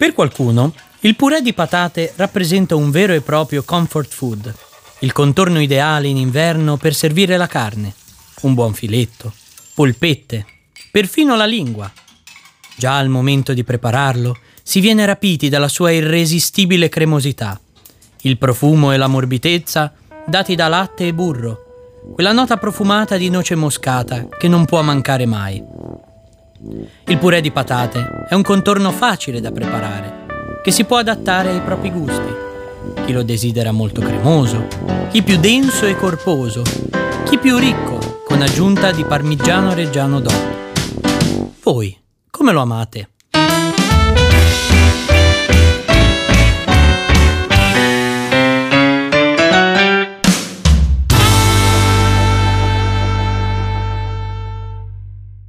Per qualcuno, il purè di patate rappresenta un vero e proprio comfort food, il contorno ideale in inverno per servire la carne, un buon filetto, polpette, perfino la lingua. Già al momento di prepararlo si viene rapiti dalla sua irresistibile cremosità, il profumo e la morbidezza dati da latte e burro, quella nota profumata di noce moscata che non può mancare mai. Il purè di patate è un contorno facile da preparare, che si può adattare ai propri gusti. Chi lo desidera molto cremoso, chi più denso e corposo, chi più ricco, con aggiunta di parmigiano reggiano d'oro. Voi, come lo amate?